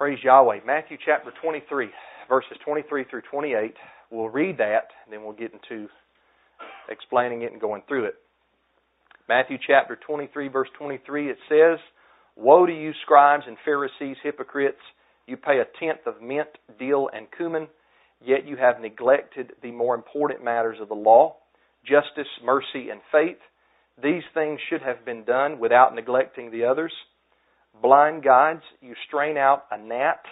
Praise Yahweh. Matthew chapter 23, verses 23 through 28. We'll read that, and then we'll get into explaining it and going through it. Matthew chapter 23, verse 23, it says, Woe to you, scribes and Pharisees, hypocrites! You pay a tenth of mint, dill, and cumin, yet you have neglected the more important matters of the law justice, mercy, and faith. These things should have been done without neglecting the others. Blind guides, you strain out a gnat,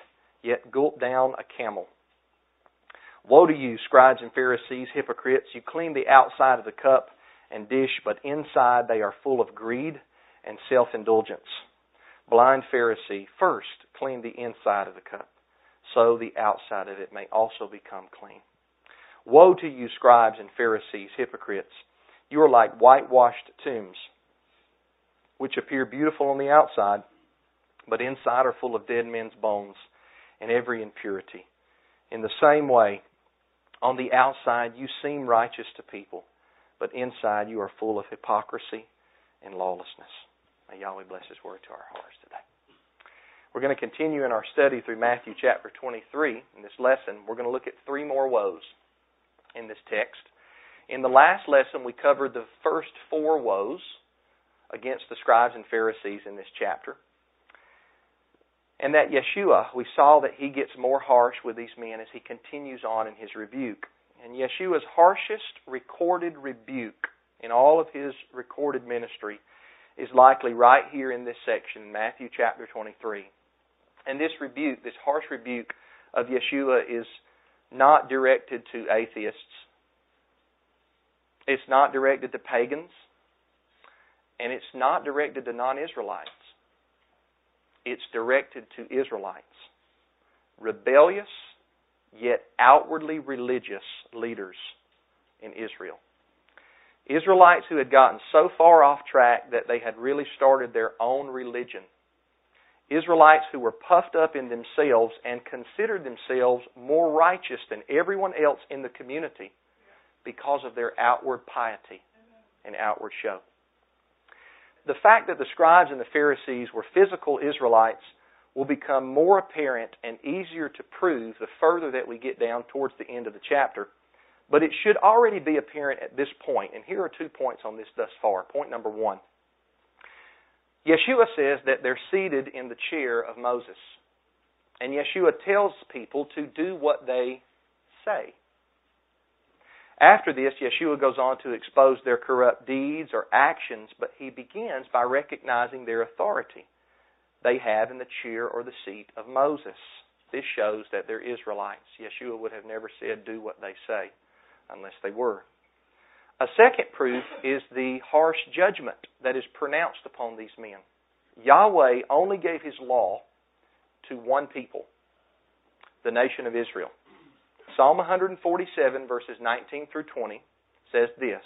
yet gulp down a camel. Woe to you, scribes and Pharisees, hypocrites! You clean the outside of the cup and dish, but inside they are full of greed and self indulgence. Blind Pharisee, first clean the inside of the cup, so the outside of it may also become clean. Woe to you, scribes and Pharisees, hypocrites! You are like whitewashed tombs, which appear beautiful on the outside but inside are full of dead men's bones and every impurity. In the same way, on the outside you seem righteous to people, but inside you are full of hypocrisy and lawlessness. May Yahweh bless His word to our hearts today. We're going to continue in our study through Matthew chapter 23. In this lesson, we're going to look at three more woes in this text. In the last lesson, we covered the first four woes against the scribes and Pharisees in this chapter. And that Yeshua, we saw that he gets more harsh with these men as he continues on in his rebuke. And Yeshua's harshest recorded rebuke in all of his recorded ministry is likely right here in this section, Matthew chapter 23. And this rebuke, this harsh rebuke of Yeshua, is not directed to atheists. It's not directed to pagans. And it's not directed to non Israelites it's directed to Israelites, rebellious yet outwardly religious leaders in Israel. Israelites who had gotten so far off track that they had really started their own religion. Israelites who were puffed up in themselves and considered themselves more righteous than everyone else in the community because of their outward piety and outward show the fact that the scribes and the Pharisees were physical Israelites will become more apparent and easier to prove the further that we get down towards the end of the chapter. But it should already be apparent at this point. And here are two points on this thus far. Point number one Yeshua says that they're seated in the chair of Moses. And Yeshua tells people to do what they say. After this, Yeshua goes on to expose their corrupt deeds or actions, but he begins by recognizing their authority they have in the chair or the seat of Moses. This shows that they're Israelites. Yeshua would have never said, do what they say, unless they were. A second proof is the harsh judgment that is pronounced upon these men. Yahweh only gave his law to one people, the nation of Israel. Psalm 147, verses 19 through 20, says this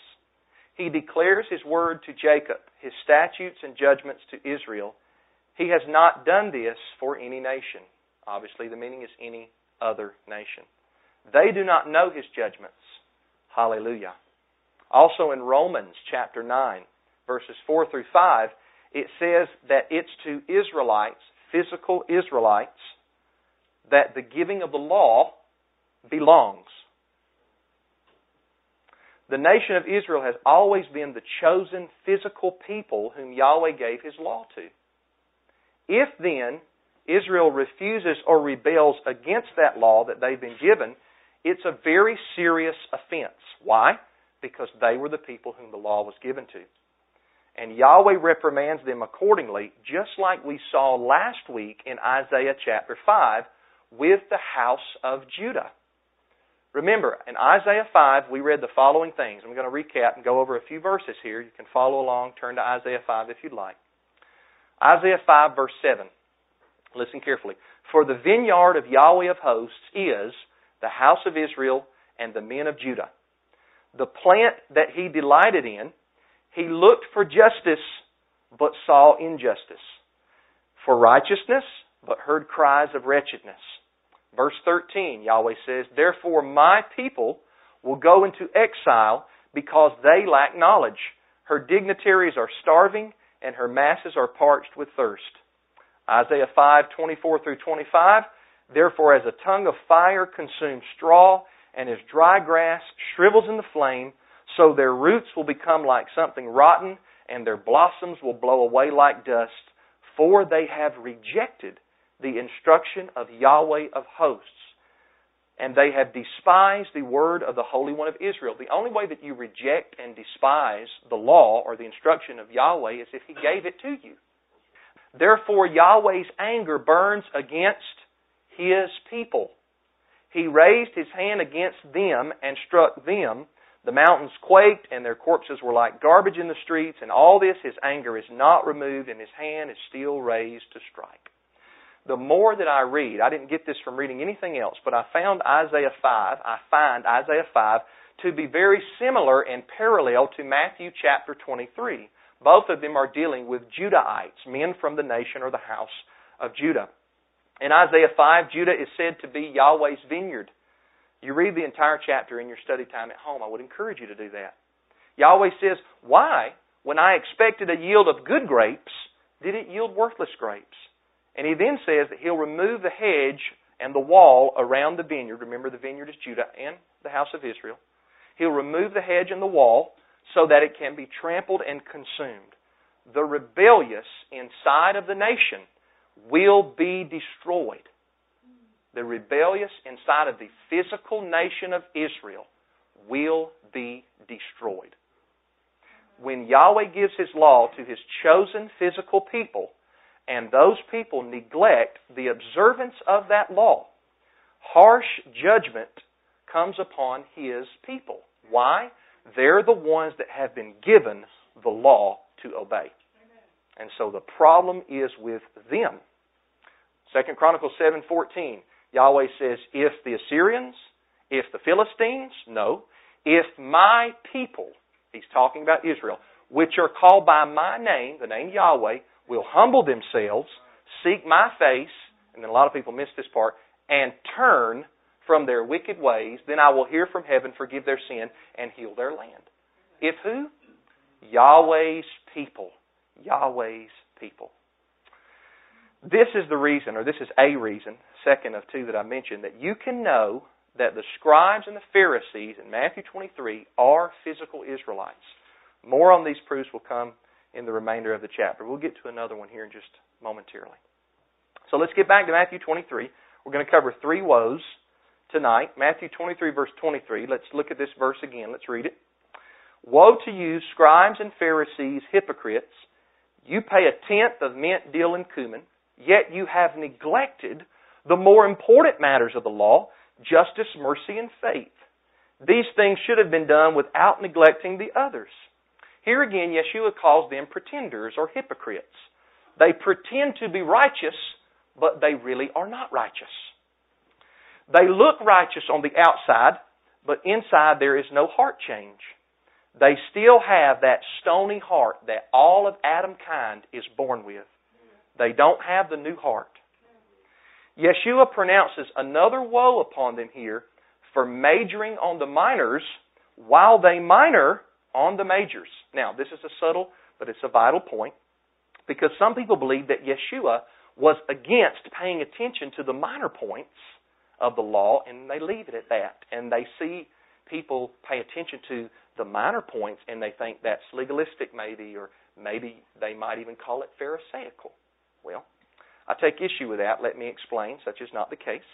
He declares His word to Jacob, His statutes and judgments to Israel. He has not done this for any nation. Obviously, the meaning is any other nation. They do not know His judgments. Hallelujah. Also in Romans chapter 9, verses 4 through 5, it says that it's to Israelites, physical Israelites, that the giving of the law belongs. The nation of Israel has always been the chosen physical people whom Yahweh gave His law to. If then Israel refuses or rebels against that law that they've been given, it's a very serious offense. Why? Because they were the people whom the law was given to. And Yahweh reprimands them accordingly, just like we saw last week in Isaiah chapter 5 with the house of Judah. Remember, in Isaiah 5, we read the following things. I'm going to recap and go over a few verses here. You can follow along. Turn to Isaiah 5 if you'd like. Isaiah 5, verse 7. Listen carefully. For the vineyard of Yahweh of hosts is the house of Israel and the men of Judah. The plant that he delighted in, he looked for justice, but saw injustice. For righteousness, but heard cries of wretchedness. Verse 13, Yahweh says, Therefore my people will go into exile because they lack knowledge. Her dignitaries are starving, and her masses are parched with thirst. Isaiah 5, 24 through 25. Therefore, as a tongue of fire consumes straw, and as dry grass shrivels in the flame, so their roots will become like something rotten, and their blossoms will blow away like dust, for they have rejected the instruction of Yahweh of hosts, and they have despised the word of the Holy One of Israel. The only way that you reject and despise the law or the instruction of Yahweh is if He gave it to you. Therefore, Yahweh's anger burns against His people. He raised His hand against them and struck them. The mountains quaked, and their corpses were like garbage in the streets, and all this, His anger is not removed, and His hand is still raised to strike the more that I read, I didn't get this from reading anything else, but I found Isaiah 5, I find Isaiah 5 to be very similar and parallel to Matthew chapter 23. Both of them are dealing with Judahites, men from the nation or the house of Judah. In Isaiah 5, Judah is said to be Yahweh's vineyard. You read the entire chapter in your study time at home. I would encourage you to do that. Yahweh says, Why, when I expected a yield of good grapes, did it yield worthless grapes? And he then says that he'll remove the hedge and the wall around the vineyard. Remember, the vineyard is Judah and the house of Israel. He'll remove the hedge and the wall so that it can be trampled and consumed. The rebellious inside of the nation will be destroyed. The rebellious inside of the physical nation of Israel will be destroyed. When Yahweh gives His law to His chosen physical people, and those people neglect the observance of that law, harsh judgment comes upon his people. Why? They're the ones that have been given the law to obey. And so the problem is with them. Second Chronicles 7:14, Yahweh says, "If the Assyrians, if the Philistines, no, if my people, he's talking about Israel, which are called by my name, the name Yahweh, will humble themselves, seek my face, and then a lot of people miss this part, and turn from their wicked ways, then I will hear from heaven, forgive their sin, and heal their land. If who? Yahweh's people. Yahweh's people. This is the reason, or this is a reason, second of two that I mentioned, that you can know that the scribes and the Pharisees in Matthew 23 are physical Israelites. More on these proofs will come in the remainder of the chapter. We'll get to another one here in just momentarily. So let's get back to Matthew 23. We're going to cover three woes tonight. Matthew 23, verse 23. Let's look at this verse again. Let's read it. Woe to you, scribes and Pharisees, hypocrites! You pay a tenth of mint, dill, and cumin, yet you have neglected the more important matters of the law justice, mercy, and faith. These things should have been done without neglecting the others. Here again, Yeshua calls them pretenders or hypocrites. They pretend to be righteous, but they really are not righteous. They look righteous on the outside, but inside there is no heart change. They still have that stony heart that all of Adam kind is born with. They don't have the new heart. Yeshua pronounces another woe upon them here for majoring on the minors while they minor on the majors. Now, this is a subtle, but it's a vital point because some people believe that Yeshua was against paying attention to the minor points of the law and they leave it at that. And they see people pay attention to the minor points and they think that's legalistic maybe or maybe they might even call it pharisaical. Well, I take issue with that. Let me explain. Such is not the case.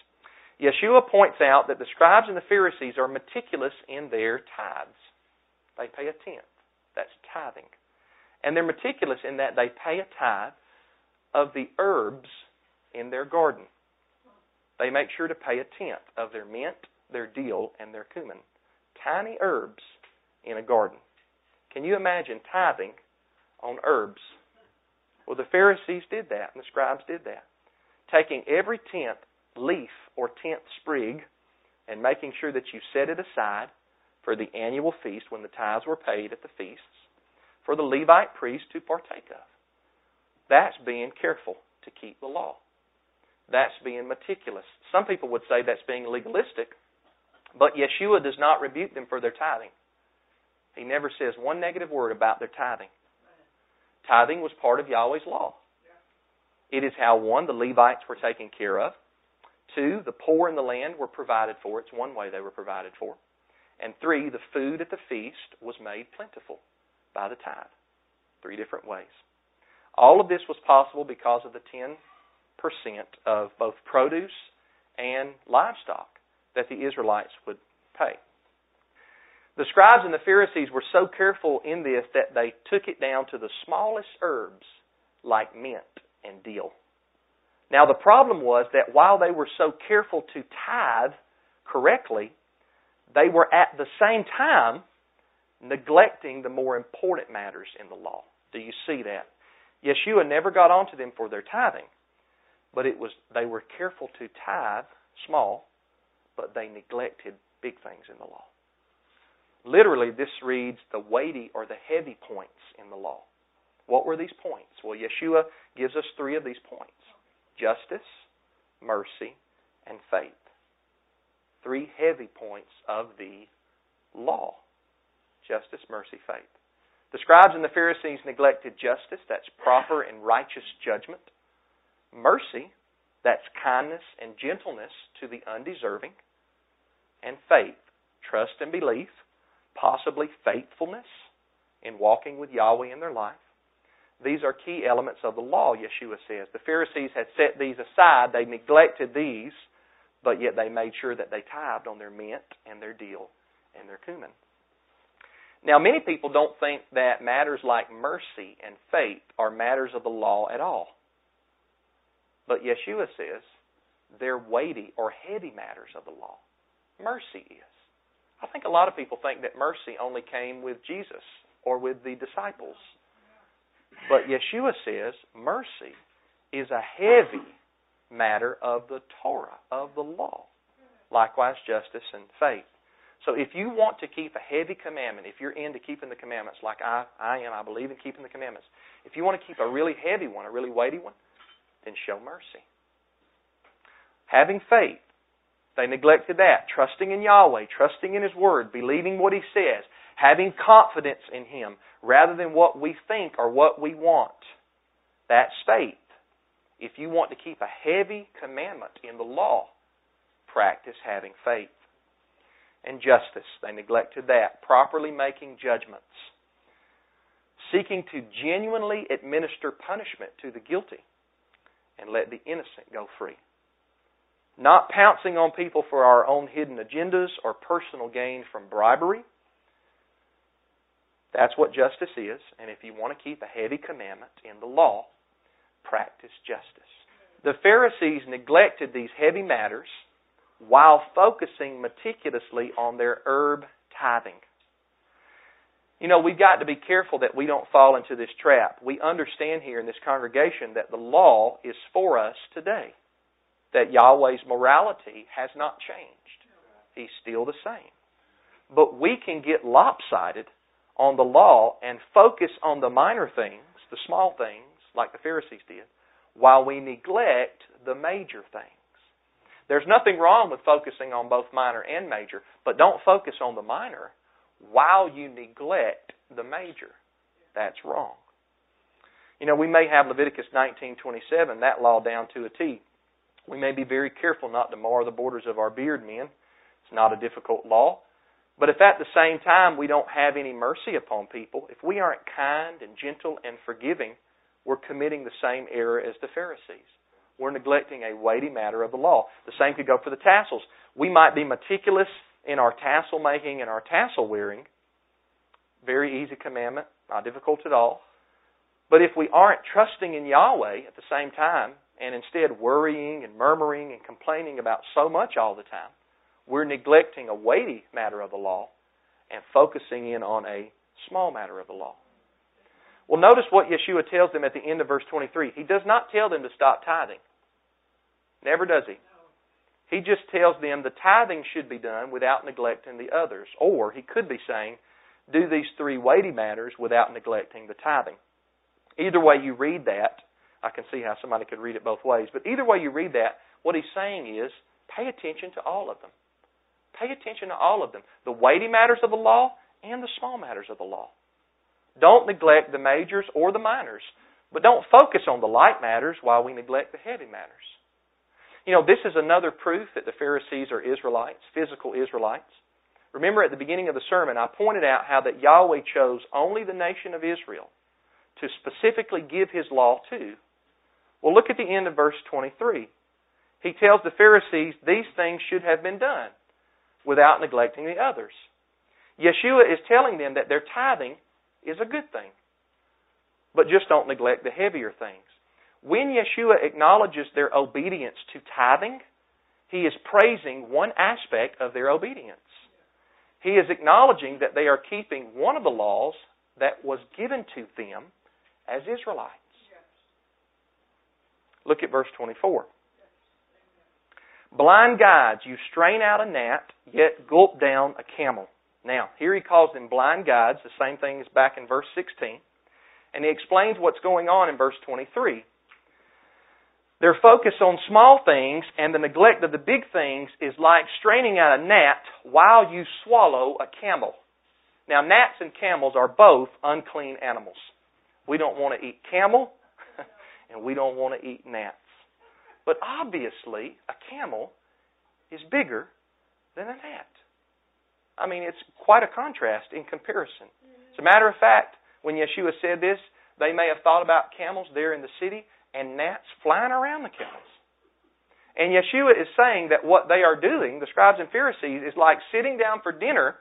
Yeshua points out that the scribes and the Pharisees are meticulous in their tithes. They pay a tenth. That's tithing. And they're meticulous in that they pay a tithe of the herbs in their garden. They make sure to pay a tenth of their mint, their dill, and their cumin. Tiny herbs in a garden. Can you imagine tithing on herbs? Well, the Pharisees did that, and the scribes did that. Taking every tenth leaf or tenth sprig and making sure that you set it aside for the annual feast when the tithes were paid at the feasts for the Levite priest to partake of. That's being careful to keep the law. That's being meticulous. Some people would say that's being legalistic, but Yeshua does not rebuke them for their tithing. He never says one negative word about their tithing. Tithing was part of Yahweh's law. It is how, one, the Levites were taken care of. Two, the poor in the land were provided for. It's one way they were provided for. And three, the food at the feast was made plentiful by the tithe. Three different ways. All of this was possible because of the 10% of both produce and livestock that the Israelites would pay. The scribes and the Pharisees were so careful in this that they took it down to the smallest herbs like mint and dill. Now, the problem was that while they were so careful to tithe correctly, they were at the same time neglecting the more important matters in the law. Do you see that? Yeshua never got onto them for their tithing, but it was they were careful to tithe small, but they neglected big things in the law. Literally, this reads the weighty or the heavy points in the law. What were these points? Well, Yeshua gives us three of these points justice, mercy, and faith. Three heavy points of the law justice, mercy, faith. The scribes and the Pharisees neglected justice, that's proper and righteous judgment. Mercy, that's kindness and gentleness to the undeserving. And faith, trust and belief, possibly faithfulness in walking with Yahweh in their life. These are key elements of the law, Yeshua says. The Pharisees had set these aside, they neglected these, but yet they made sure that they tithed on their mint and their dill and their cumin. Now, many people don't think that matters like mercy and faith are matters of the law at all. But Yeshua says they're weighty or heavy matters of the law. Mercy is. I think a lot of people think that mercy only came with Jesus or with the disciples. But Yeshua says mercy is a heavy matter of the Torah, of the law. Likewise, justice and faith. So if you want to keep a heavy commandment, if you're into keeping the commandments like I, I am, I believe in keeping the commandments. If you want to keep a really heavy one, a really weighty one, then show mercy. Having faith, they neglected that. Trusting in Yahweh, trusting in His Word, believing what He says, having confidence in Him rather than what we think or what we want. That's faith. If you want to keep a heavy commandment in the law, practice having faith and justice. They neglected that. Properly making judgments. Seeking to genuinely administer punishment to the guilty and let the innocent go free. Not pouncing on people for our own hidden agendas or personal gain from bribery. That's what justice is. And if you want to keep a heavy commandment in the law, practice justice. The Pharisees neglected these heavy matters while focusing meticulously on their herb tithing. You know, we've got to be careful that we don't fall into this trap. We understand here in this congregation that the law is for us today, that Yahweh's morality has not changed. He's still the same. But we can get lopsided on the law and focus on the minor things, the small things, like the Pharisees did, while we neglect the major things. There's nothing wrong with focusing on both minor and major, but don't focus on the minor while you neglect the major. That's wrong. You know, we may have Leviticus 19:27, that law down to a T. We may be very careful not to mar the borders of our beard, men. It's not a difficult law. But if at the same time we don't have any mercy upon people, if we aren't kind and gentle and forgiving, we're committing the same error as the Pharisees we're neglecting a weighty matter of the law. The same could go for the tassels. We might be meticulous in our tassel making and our tassel wearing. Very easy commandment, not difficult at all. But if we aren't trusting in Yahweh at the same time, and instead worrying and murmuring and complaining about so much all the time, we're neglecting a weighty matter of the law and focusing in on a small matter of the law. Well, notice what Yeshua tells them at the end of verse 23. He does not tell them to stop tithing. Never does he. He just tells them the tithing should be done without neglecting the others. Or he could be saying, do these three weighty matters without neglecting the tithing. Either way you read that, I can see how somebody could read it both ways, but either way you read that, what he's saying is pay attention to all of them. Pay attention to all of them the weighty matters of the law and the small matters of the law. Don't neglect the majors or the minors, But don't focus on the light matters while we neglect the heavy matters. You know, this is another proof that the Pharisees are Israelites, physical Israelites. Remember at the beginning of the sermon, I pointed out how that Yahweh chose only the nation of Israel to specifically give His law to. Well, look at the end of verse 23. He tells the Pharisees these things should have been done without neglecting the others. Yeshua is telling them that their tithing is a good thing, but just don't neglect the heavier things. When Yeshua acknowledges their obedience to tithing, he is praising one aspect of their obedience. He is acknowledging that they are keeping one of the laws that was given to them as Israelites. Look at verse 24. Blind guides, you strain out a gnat, yet gulp down a camel. Now, here he calls them blind guides, the same thing as back in verse 16. And he explains what's going on in verse 23. Their focus on small things and the neglect of the big things is like straining out a gnat while you swallow a camel. Now, gnats and camels are both unclean animals. We don't want to eat camel, and we don't want to eat gnats. But obviously, a camel is bigger than a gnat. I mean, it's quite a contrast in comparison. Mm-hmm. As a matter of fact, when Yeshua said this, they may have thought about camels there in the city and gnats flying around the camels. And Yeshua is saying that what they are doing, the scribes and Pharisees, is like sitting down for dinner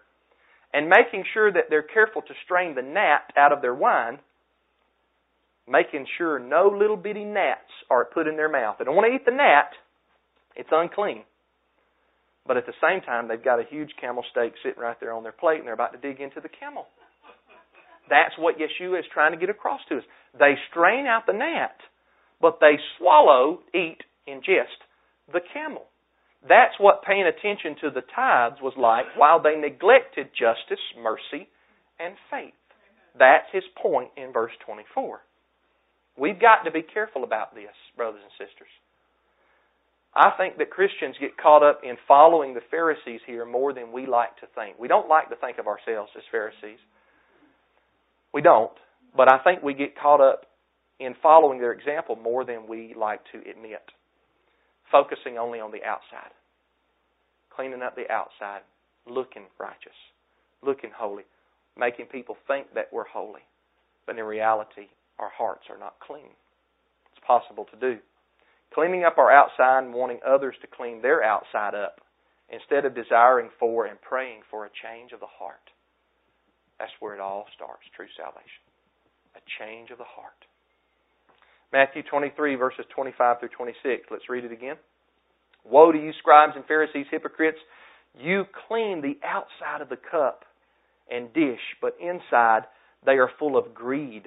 and making sure that they're careful to strain the gnat out of their wine, making sure no little bitty gnats are put in their mouth. They don't want to eat the gnat, it's unclean. But at the same time, they've got a huge camel steak sitting right there on their plate, and they're about to dig into the camel. That's what Yeshua is trying to get across to us. They strain out the gnat, but they swallow, eat, ingest the camel. That's what paying attention to the tithes was like while they neglected justice, mercy, and faith. That's his point in verse 24. We've got to be careful about this, brothers and sisters. I think that Christians get caught up in following the Pharisees here more than we like to think. We don't like to think of ourselves as Pharisees. We don't. But I think we get caught up in following their example more than we like to admit. Focusing only on the outside. Cleaning up the outside. Looking righteous. Looking holy. Making people think that we're holy. But in reality, our hearts are not clean. It's possible to do. Cleaning up our outside and wanting others to clean their outside up instead of desiring for and praying for a change of the heart. That's where it all starts, true salvation. A change of the heart. Matthew 23, verses 25 through 26. Let's read it again. Woe to you, scribes and Pharisees, hypocrites! You clean the outside of the cup and dish, but inside they are full of greed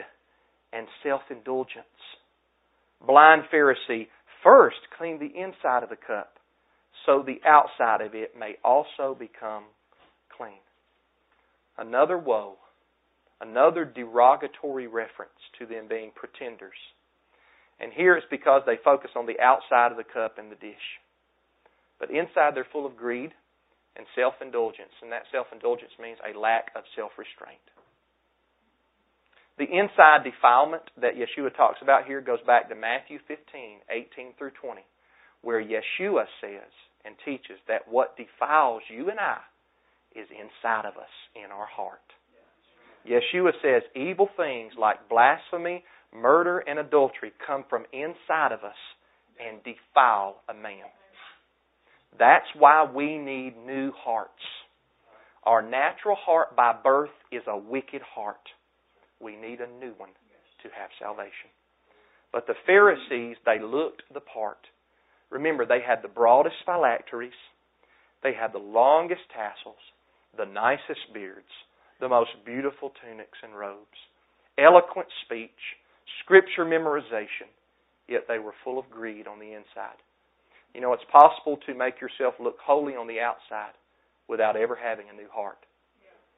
and self indulgence. Blind Pharisee, First, clean the inside of the cup, so the outside of it may also become clean. Another woe, another derogatory reference to them being pretenders. And here it's because they focus on the outside of the cup and the dish. But inside they're full of greed and self indulgence, and that self indulgence means a lack of self restraint. The inside defilement that Yeshua talks about here goes back to Matthew 15, 18 through 20, where Yeshua says and teaches that what defiles you and I is inside of us, in our heart. Yeshua says evil things like blasphemy, murder, and adultery come from inside of us and defile a man. That's why we need new hearts. Our natural heart by birth is a wicked heart. We need a new one to have salvation. But the Pharisees, they looked the part. Remember, they had the broadest phylacteries, they had the longest tassels, the nicest beards, the most beautiful tunics and robes, eloquent speech, scripture memorization, yet they were full of greed on the inside. You know, it's possible to make yourself look holy on the outside without ever having a new heart.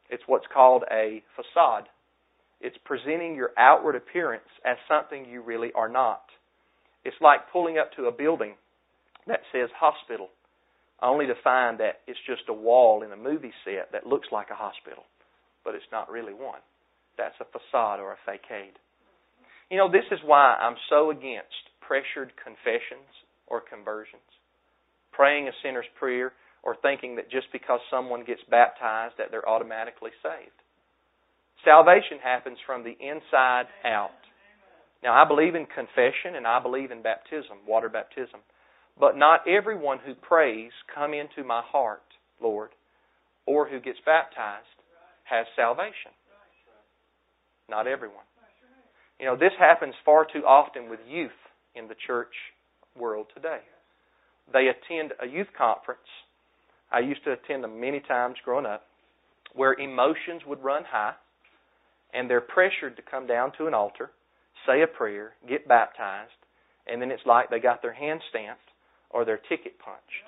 It's what's called a facade. It's presenting your outward appearance as something you really are not. It's like pulling up to a building that says hospital, only to find that it's just a wall in a movie set that looks like a hospital, but it's not really one. That's a facade or a facade. You know, this is why I'm so against pressured confessions or conversions. Praying a sinner's prayer or thinking that just because someone gets baptized that they're automatically saved. Salvation happens from the inside out. Now, I believe in confession and I believe in baptism, water baptism. But not everyone who prays, Come into my heart, Lord, or who gets baptized has salvation. Not everyone. You know, this happens far too often with youth in the church world today. They attend a youth conference. I used to attend them many times growing up, where emotions would run high, and they're pressured to come down to an altar, say a prayer, get baptized, and then it's like they got their hand stamped or their ticket punched,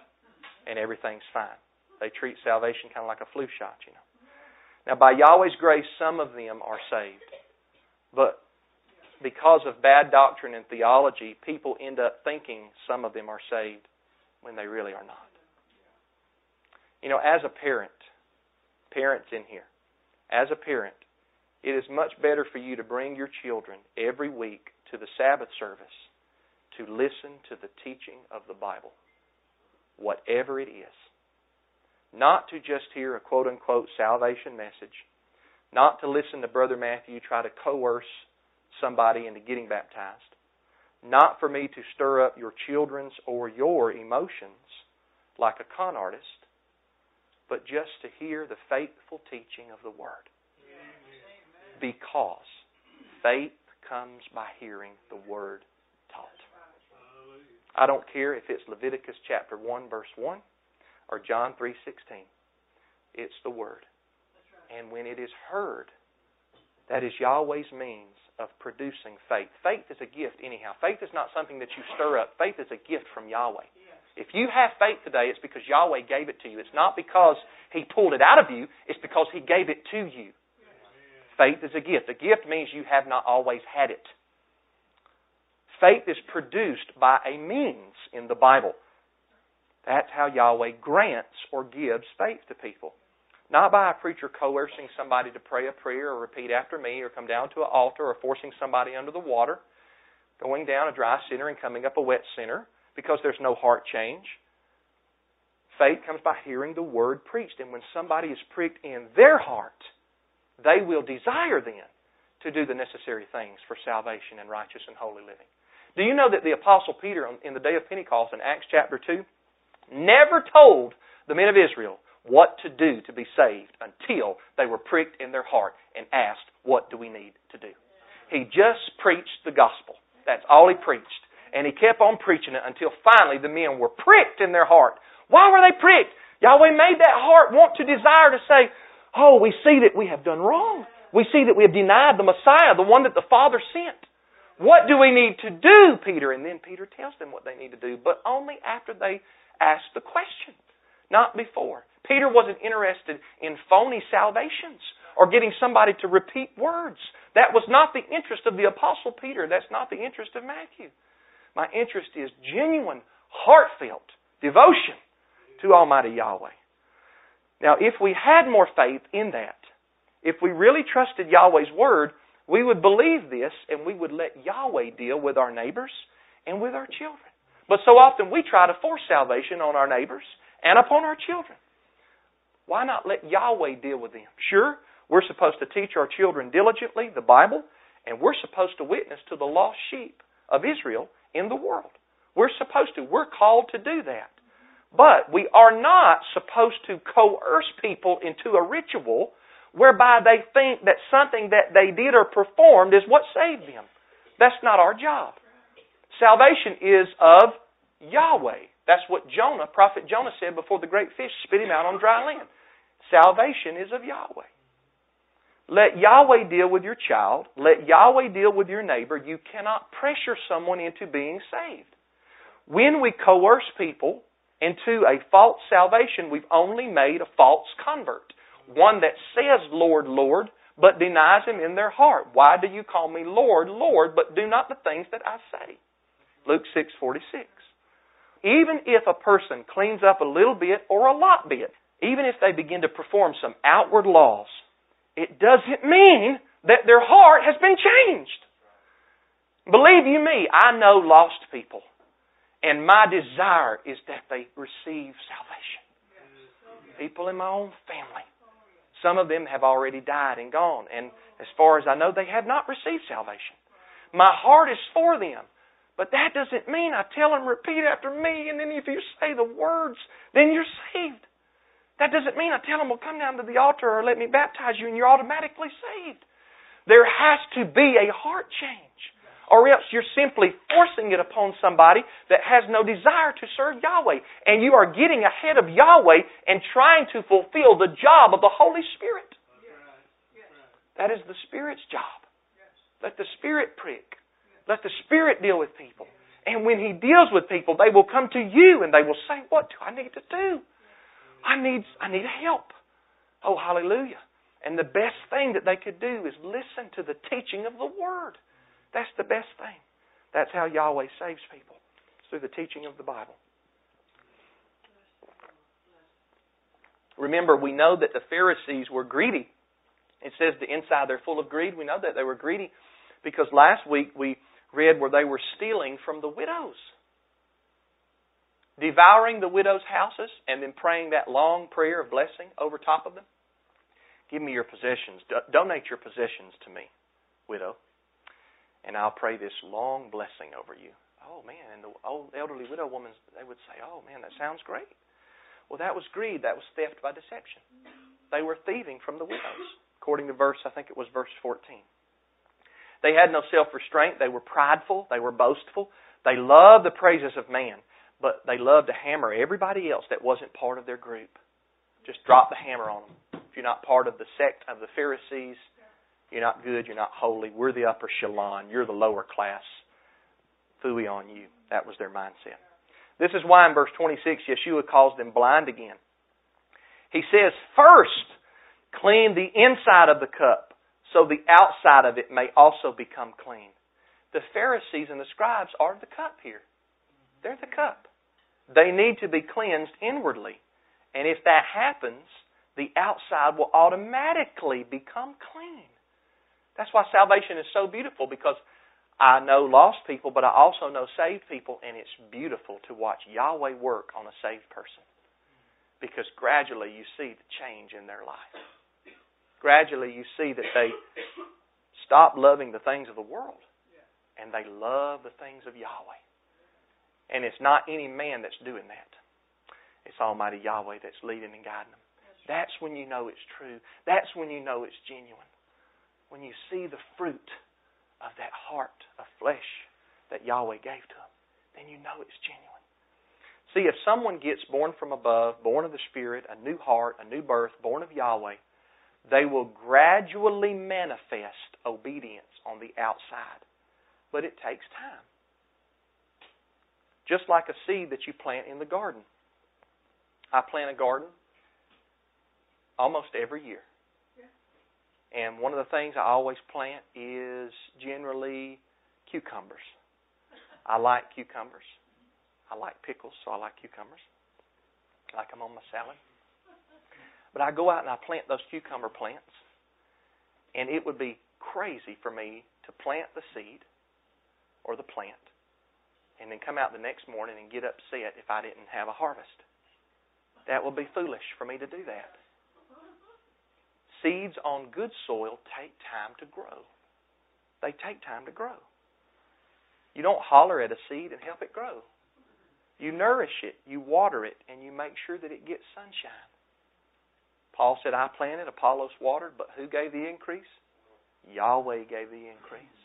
and everything's fine. They treat salvation kind of like a flu shot, you know. Now, by Yahweh's grace, some of them are saved. But because of bad doctrine and theology, people end up thinking some of them are saved when they really are not. You know, as a parent, parents in here, as a parent, it is much better for you to bring your children every week to the Sabbath service to listen to the teaching of the Bible, whatever it is. Not to just hear a quote unquote salvation message, not to listen to Brother Matthew try to coerce somebody into getting baptized, not for me to stir up your children's or your emotions like a con artist, but just to hear the faithful teaching of the Word. Because faith comes by hearing the Word taught. I don't care if it's Leviticus chapter 1 verse 1 or John 3:16. It's the word. And when it is heard, that is Yahweh's means of producing faith. Faith is a gift anyhow. Faith is not something that you stir up. Faith is a gift from Yahweh. If you have faith today, it's because Yahweh gave it to you. It's not because He pulled it out of you, it's because He gave it to you. Faith is a gift. A gift means you have not always had it. Faith is produced by a means in the Bible. That's how Yahweh grants or gives faith to people. Not by a preacher coercing somebody to pray a prayer or repeat after me or come down to an altar or forcing somebody under the water, going down a dry sinner and coming up a wet sinner because there's no heart change. Faith comes by hearing the word preached. And when somebody is pricked in their heart, they will desire then to do the necessary things for salvation and righteous and holy living. Do you know that the Apostle Peter, in the day of Pentecost in Acts chapter 2, never told the men of Israel what to do to be saved until they were pricked in their heart and asked, What do we need to do? He just preached the gospel. That's all he preached. And he kept on preaching it until finally the men were pricked in their heart. Why were they pricked? Yahweh made that heart want to desire to say, Oh, we see that we have done wrong. We see that we have denied the Messiah, the one that the Father sent. What do we need to do, Peter? And then Peter tells them what they need to do, but only after they ask the question, not before. Peter wasn't interested in phony salvations or getting somebody to repeat words. That was not the interest of the Apostle Peter. That's not the interest of Matthew. My interest is genuine, heartfelt devotion to Almighty Yahweh. Now, if we had more faith in that, if we really trusted Yahweh's Word, we would believe this and we would let Yahweh deal with our neighbors and with our children. But so often we try to force salvation on our neighbors and upon our children. Why not let Yahweh deal with them? Sure, we're supposed to teach our children diligently the Bible, and we're supposed to witness to the lost sheep of Israel in the world. We're supposed to. We're called to do that. But we are not supposed to coerce people into a ritual whereby they think that something that they did or performed is what saved them. That's not our job. Salvation is of Yahweh. That's what Jonah, prophet Jonah said before the great fish spit him out on dry land. Salvation is of Yahweh. Let Yahweh deal with your child. Let Yahweh deal with your neighbor. You cannot pressure someone into being saved. When we coerce people into a false salvation, we've only made a false convert one that says, Lord, Lord, but denies him in their heart. Why do you call me Lord, Lord, but do not the things that I say? Luke 6:46. Even if a person cleans up a little bit or a lot bit, even if they begin to perform some outward laws, it doesn't mean that their heart has been changed. Believe you me, I know lost people. And my desire is that they receive salvation. People in my own family. Some of them have already died and gone. And as far as I know, they have not received salvation. My heart is for them. But that doesn't mean I tell them, repeat after me, and then if you say the words, then you're saved. That doesn't mean I tell them, well, come down to the altar or let me baptize you and you're automatically saved. There has to be a heart change. Or else you're simply forcing it upon somebody that has no desire to serve Yahweh. And you are getting ahead of Yahweh and trying to fulfill the job of the Holy Spirit. That is the Spirit's job. Let the Spirit prick. Let the Spirit deal with people. And when He deals with people, they will come to you and they will say, What do I need to do? I need, I need help. Oh, hallelujah. And the best thing that they could do is listen to the teaching of the Word. That's the best thing. That's how Yahweh saves people. Through the teaching of the Bible. Remember, we know that the Pharisees were greedy. It says the inside they're full of greed. We know that they were greedy because last week we read where they were stealing from the widows devouring the widow's houses and then praying that long prayer of blessing over top of them? Give me your possessions. Do- donate your possessions to me, widow, and I'll pray this long blessing over you. Oh man, and the old elderly widow woman, they would say, "Oh man, that sounds great." Well, that was greed. That was theft by deception. They were thieving from the widows, according to verse. I think it was verse 14. They had no self-restraint. They were prideful. They were boastful. They loved the praises of man but they loved to hammer everybody else that wasn't part of their group. Just drop the hammer on them. If you're not part of the sect of the Pharisees, you're not good, you're not holy. We're the upper echelon, you're the lower class. Fooey on you. That was their mindset. This is why in verse 26, Yeshua calls them blind again. He says, First, clean the inside of the cup, so the outside of it may also become clean. The Pharisees and the scribes are the cup here. They're the cup. They need to be cleansed inwardly. And if that happens, the outside will automatically become clean. That's why salvation is so beautiful because I know lost people, but I also know saved people, and it's beautiful to watch Yahweh work on a saved person. Because gradually you see the change in their life. Gradually you see that they stop loving the things of the world and they love the things of Yahweh. And it's not any man that's doing that. It's Almighty Yahweh that's leading and guiding them. That's when you know it's true. That's when you know it's genuine. When you see the fruit of that heart of flesh that Yahweh gave to them, then you know it's genuine. See, if someone gets born from above, born of the Spirit, a new heart, a new birth, born of Yahweh, they will gradually manifest obedience on the outside. But it takes time. Just like a seed that you plant in the garden. I plant a garden almost every year. And one of the things I always plant is generally cucumbers. I like cucumbers. I like pickles, so I like cucumbers. I like them on my salad. But I go out and I plant those cucumber plants, and it would be crazy for me to plant the seed or the plant and then come out the next morning and get upset if I didn't have a harvest. That would be foolish for me to do that. Seeds on good soil take time to grow. They take time to grow. You don't holler at a seed and help it grow. You nourish it, you water it, and you make sure that it gets sunshine. Paul said, I planted, Apollos watered, but who gave the increase? Yahweh gave the increase.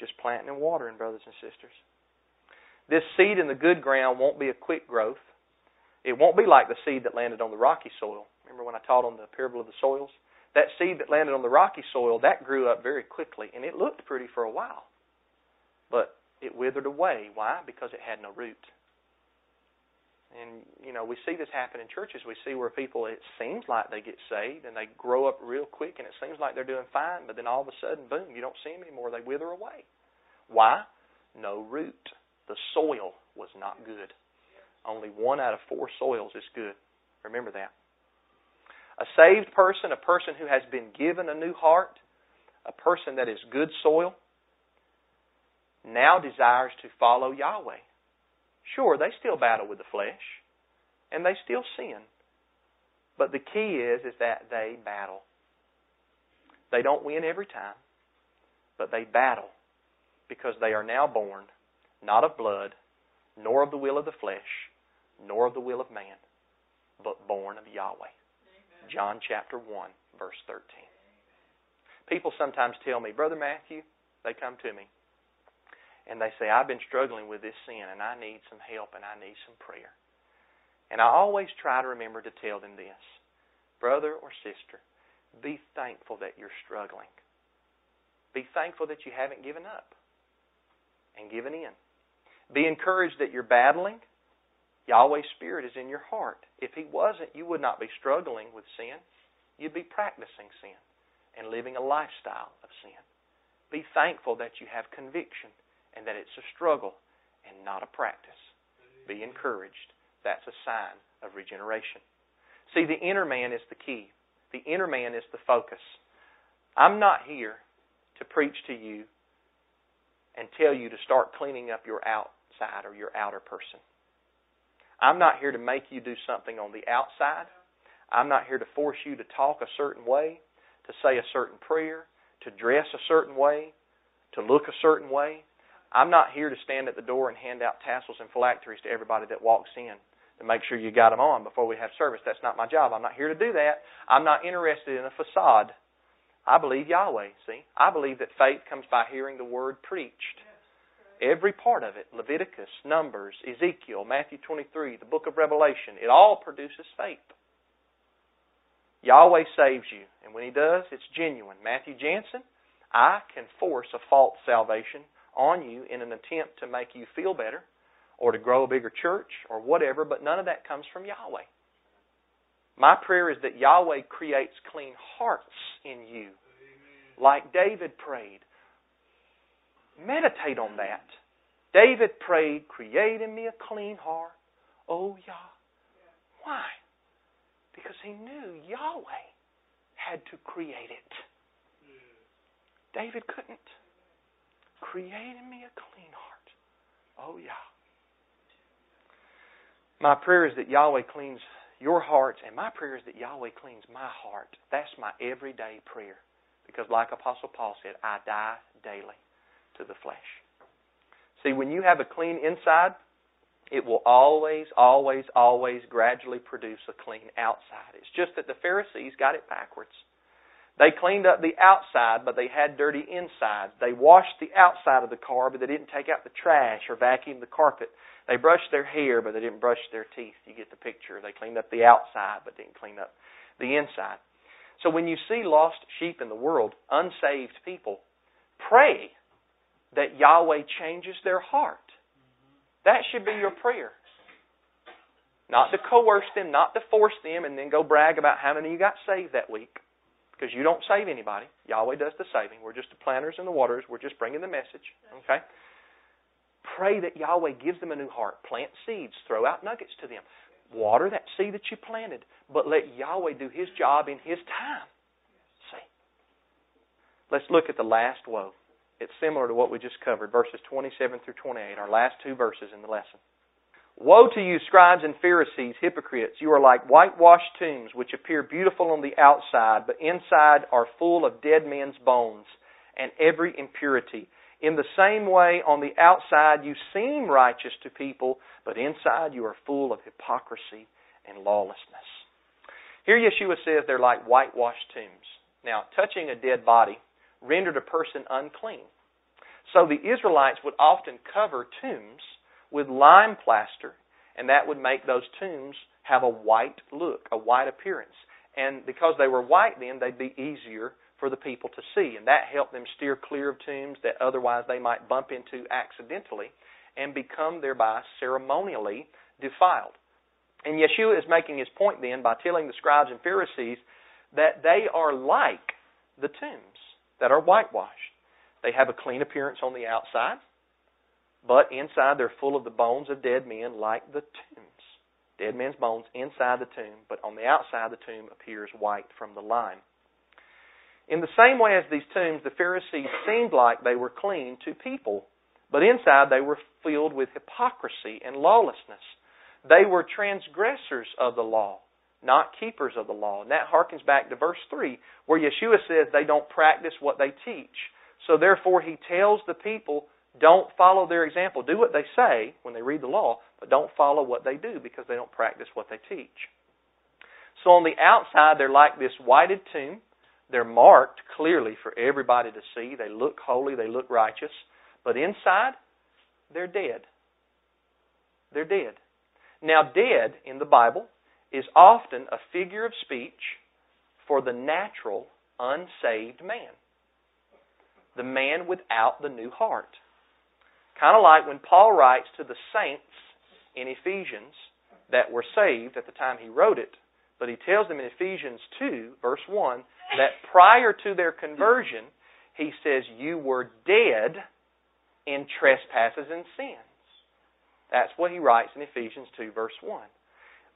Just planting and watering, brothers and sisters. This seed in the good ground won't be a quick growth. It won't be like the seed that landed on the rocky soil. Remember when I taught on the parable of the soils? That seed that landed on the rocky soil, that grew up very quickly, and it looked pretty for a while. But it withered away. Why? Because it had no root. And, you know, we see this happen in churches. We see where people, it seems like they get saved and they grow up real quick and it seems like they're doing fine, but then all of a sudden, boom, you don't see them anymore. They wither away. Why? No root. The soil was not good. Only one out of four soils is good. Remember that. A saved person, a person who has been given a new heart, a person that is good soil, now desires to follow Yahweh. Sure, they still battle with the flesh, and they still sin. But the key is, is that they battle. They don't win every time, but they battle because they are now born not of blood, nor of the will of the flesh, nor of the will of man, but born of Yahweh. John chapter 1, verse 13. People sometimes tell me, Brother Matthew, they come to me, and they say, I've been struggling with this sin, and I need some help, and I need some prayer. And I always try to remember to tell them this Brother or sister, be thankful that you're struggling. Be thankful that you haven't given up and given in. Be encouraged that you're battling. Yahweh's Spirit is in your heart. If He wasn't, you would not be struggling with sin. You'd be practicing sin and living a lifestyle of sin. Be thankful that you have conviction and that it's a struggle and not a practice. Be encouraged. That's a sign of regeneration. See, the inner man is the key. The inner man is the focus. I'm not here to preach to you and tell you to start cleaning up your outside or your outer person. I'm not here to make you do something on the outside. I'm not here to force you to talk a certain way, to say a certain prayer, to dress a certain way, to look a certain way. I'm not here to stand at the door and hand out tassels and phylacteries to everybody that walks in to make sure you got them on before we have service. That's not my job. I'm not here to do that. I'm not interested in a facade. I believe Yahweh, see? I believe that faith comes by hearing the word preached. Every part of it, Leviticus, Numbers, Ezekiel, Matthew 23, the book of Revelation, it all produces faith. Yahweh saves you, and when He does, it's genuine. Matthew Jansen, I can force a false salvation on you in an attempt to make you feel better or to grow a bigger church or whatever, but none of that comes from Yahweh. My prayer is that Yahweh creates clean hearts in you, like David prayed. Meditate on that. David prayed, Create in me a clean heart, oh Yah. Why? Because he knew Yahweh had to create it. David couldn't. Create in me a clean heart, oh Yah. My prayer is that Yahweh cleans your hearts, and my prayer is that Yahweh cleans my heart. That's my everyday prayer. Because, like Apostle Paul said, I die daily to the flesh. See, when you have a clean inside, it will always, always, always gradually produce a clean outside. It's just that the Pharisees got it backwards. They cleaned up the outside, but they had dirty insides. They washed the outside of the car, but they didn't take out the trash or vacuum the carpet. They brushed their hair, but they didn't brush their teeth. You get the picture. They cleaned up the outside, but didn't clean up the inside. So when you see lost sheep in the world, unsaved people, pray that Yahweh changes their heart. That should be your prayer. Not to coerce them, not to force them, and then go brag about how many you got saved that week. Because you don't save anybody. Yahweh does the saving. We're just the planters and the waters. We're just bringing the message. Okay? Pray that Yahweh gives them a new heart. Plant seeds. Throw out nuggets to them. Water that seed that you planted. But let Yahweh do His job in His time. See? Let's look at the last woe. It's similar to what we just covered, verses 27 through 28, our last two verses in the lesson. Woe to you, scribes and Pharisees, hypocrites! You are like whitewashed tombs, which appear beautiful on the outside, but inside are full of dead men's bones and every impurity. In the same way, on the outside you seem righteous to people, but inside you are full of hypocrisy and lawlessness. Here Yeshua says they're like whitewashed tombs. Now, touching a dead body rendered a person unclean. So the Israelites would often cover tombs with lime plaster, and that would make those tombs have a white look, a white appearance. And because they were white then, they'd be easier for the people to see. And that helped them steer clear of tombs that otherwise they might bump into accidentally and become thereby ceremonially defiled. And Yeshua is making his point then by telling the scribes and Pharisees that they are like the tombs that are whitewashed. They have a clean appearance on the outside, but inside they're full of the bones of dead men like the tombs. Dead men's bones inside the tomb, but on the outside the tomb appears white from the lime. In the same way as these tombs, the Pharisees seemed like they were clean to people, But inside they were filled with hypocrisy and lawlessness. They were transgressors of the law, not keepers of the law. And that harkens back to verse 3, where Yeshua says they don't practice what they teach. So therefore, he tells the people, don't follow their example. Do what they say when they read the law, but don't follow what they do because they don't practice what they teach. So on the outside, they're like this whited tomb. They're marked clearly for everybody to see. They look holy, they look righteous. But inside, they're dead. They're dead. Now, dead in the Bible is often a figure of speech for the natural, unsaved man. The man without the new heart. Kind of like when Paul writes to the saints in Ephesians that were saved at the time he wrote it, but he tells them in Ephesians 2, verse 1, that prior to their conversion, he says, You were dead in trespasses and sins. That's what he writes in Ephesians 2, verse 1.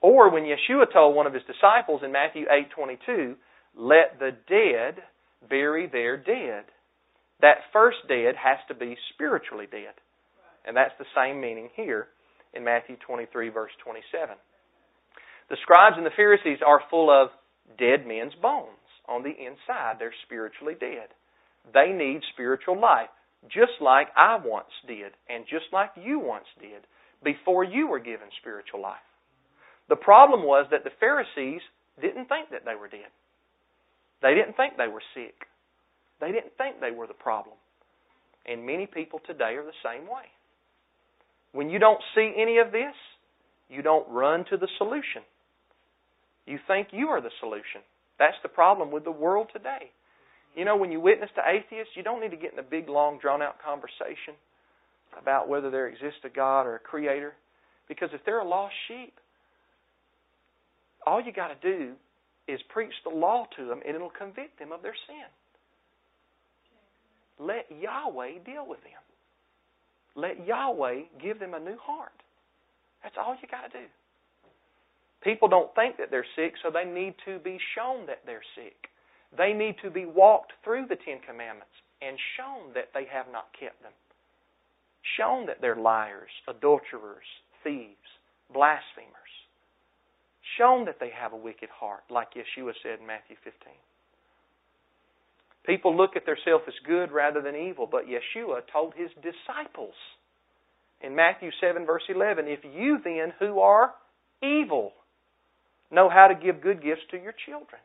Or when Yeshua told one of his disciples in Matthew 8:22, let the dead bury their dead. That first dead has to be spiritually dead. And that's the same meaning here in Matthew 23, verse 27. The scribes and the Pharisees are full of dead men's bones. On the inside, they're spiritually dead. They need spiritual life just like I once did, and just like you once did, before you were given spiritual life. The problem was that the Pharisees didn't think that they were dead. They didn't think they were sick. They didn't think they were the problem. And many people today are the same way. When you don't see any of this, you don't run to the solution. You think you are the solution. That's the problem with the world today. You know, when you witness to atheists, you don't need to get in a big, long, drawn out conversation about whether there exists a God or a creator. Because if they're a lost sheep, all you got to do is preach the law to them and it'll convict them of their sin. Let Yahweh deal with them. Let Yahweh give them a new heart. That's all you got to do. People don't think that they're sick, so they need to be shown that they're sick. They need to be walked through the Ten Commandments and shown that they have not kept them. Shown that they're liars, adulterers, thieves, blasphemers. Shown that they have a wicked heart, like Yeshua said in Matthew 15. People look at themselves as good rather than evil, but Yeshua told his disciples in Matthew 7, verse 11, If you then, who are evil, know how to give good gifts to your children,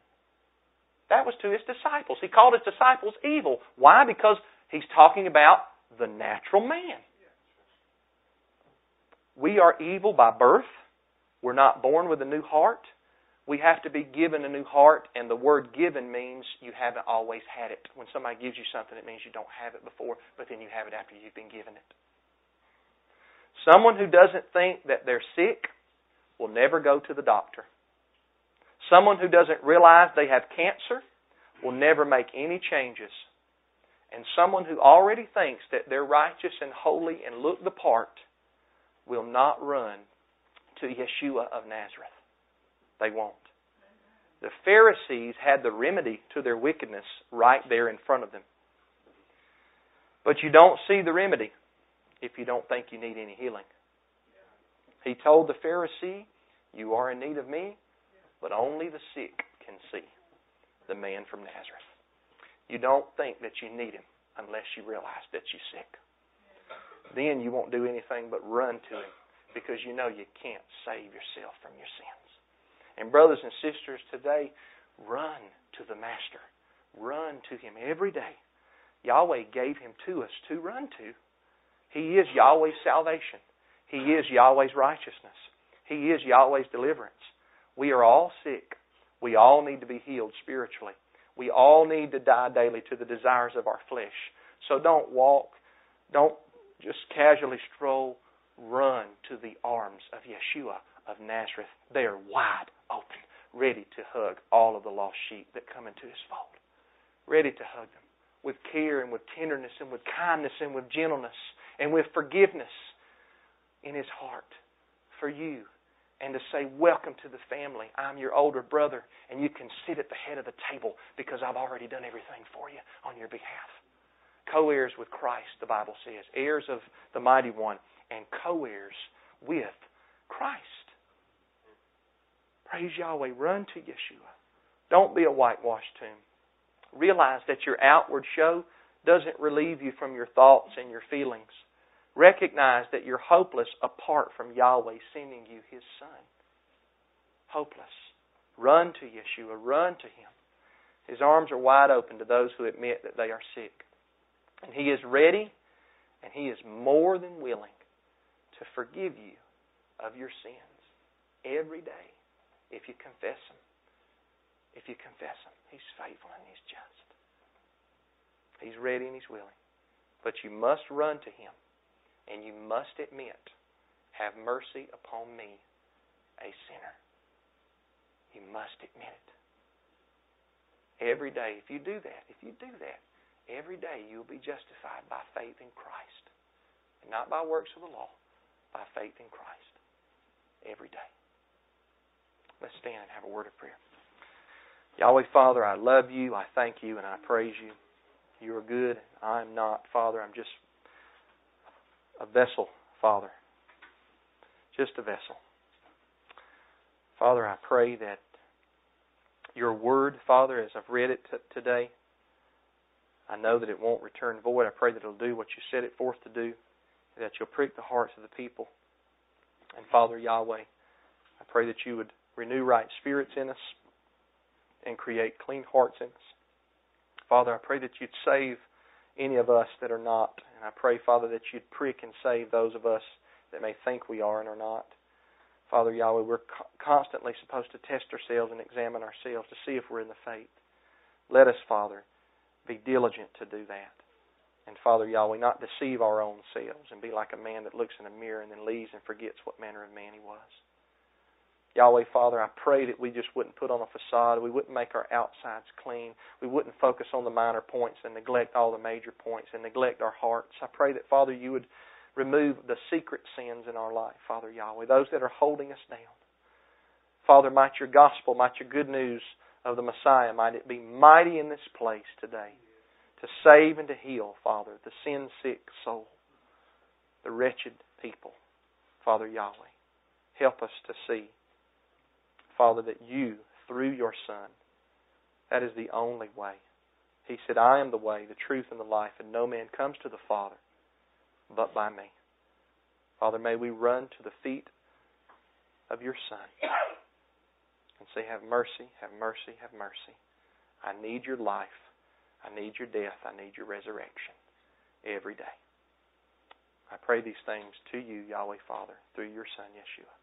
that was to his disciples. He called his disciples evil. Why? Because he's talking about the natural man. We are evil by birth. We're not born with a new heart. We have to be given a new heart, and the word given means you haven't always had it. When somebody gives you something, it means you don't have it before, but then you have it after you've been given it. Someone who doesn't think that they're sick will never go to the doctor. Someone who doesn't realize they have cancer will never make any changes. And someone who already thinks that they're righteous and holy and look the part will not run to Yeshua of Nazareth. They won't. The Pharisees had the remedy to their wickedness right there in front of them. But you don't see the remedy if you don't think you need any healing. He told the Pharisee, You are in need of me, but only the sick can see the man from Nazareth. You don't think that you need him unless you realize that you're sick. Then you won't do anything but run to him because you know you can't save yourself from your sins. And brothers and sisters, today, run to the Master. Run to him every day. Yahweh gave him to us to run to. He is Yahweh's salvation. He is Yahweh's righteousness. He is Yahweh's deliverance. We are all sick. We all need to be healed spiritually. We all need to die daily to the desires of our flesh. So don't walk, don't just casually stroll. Run to the arms of Yeshua of Nazareth. They are wide open, ready to hug all of the lost sheep that come into his fold. Ready to hug them with care and with tenderness and with kindness and with gentleness and with forgiveness in his heart for you and to say, Welcome to the family. I'm your older brother, and you can sit at the head of the table because I've already done everything for you on your behalf. Co heirs with Christ, the Bible says. Heirs of the Mighty One, and co heirs with Christ. Praise Yahweh. Run to Yeshua. Don't be a whitewashed tomb. Realize that your outward show doesn't relieve you from your thoughts and your feelings. Recognize that you're hopeless apart from Yahweh sending you His Son. Hopeless. Run to Yeshua. Run to Him. His arms are wide open to those who admit that they are sick. And He is ready and He is more than willing to forgive you of your sins every day if you confess them. If you confess them, He's faithful and He's just. He's ready and He's willing. But you must run to Him and you must admit, Have mercy upon me, a sinner. You must admit it. Every day, if you do that, if you do that, every day you'll be justified by faith in Christ. And not by works of the law, by faith in Christ. Every day. Let's stand and have a word of prayer. Yahweh, Father, I love you, I thank you, and I praise you. You are good. I'm not, Father. I'm just a vessel, Father. Just a vessel. Father, I pray that your word, Father, as I've read it t- today, I know that it won't return void. I pray that it'll do what you set it forth to do, that you'll prick the hearts of the people. And Father Yahweh, I pray that you would renew right spirits in us and create clean hearts in us. Father, I pray that you'd save any of us that are not. And I pray, Father, that you'd prick and save those of us that may think we are and are not. Father Yahweh, we're constantly supposed to test ourselves and examine ourselves to see if we're in the faith. Let us, Father, be diligent to do that. And Father Yahweh, not deceive our own selves and be like a man that looks in a mirror and then leaves and forgets what manner of man he was. Yahweh, Father, I pray that we just wouldn't put on a facade. We wouldn't make our outsides clean. We wouldn't focus on the minor points and neglect all the major points and neglect our hearts. I pray that, Father, you would remove the secret sins in our life, Father Yahweh, those that are holding us down. Father, might your gospel, might your good news of the Messiah, might it be mighty in this place today to save and to heal, Father, the sin sick soul, the wretched people, Father Yahweh. Help us to see Father, that you, through your Son, that is the only way. He said, I am the way, the truth, and the life, and no man comes to the Father but by me. Father, may we run to the feet of your Son and say, Have mercy, have mercy, have mercy. I need your life. I need your death. I need your resurrection every day. I pray these things to you, Yahweh Father, through your Son, Yeshua.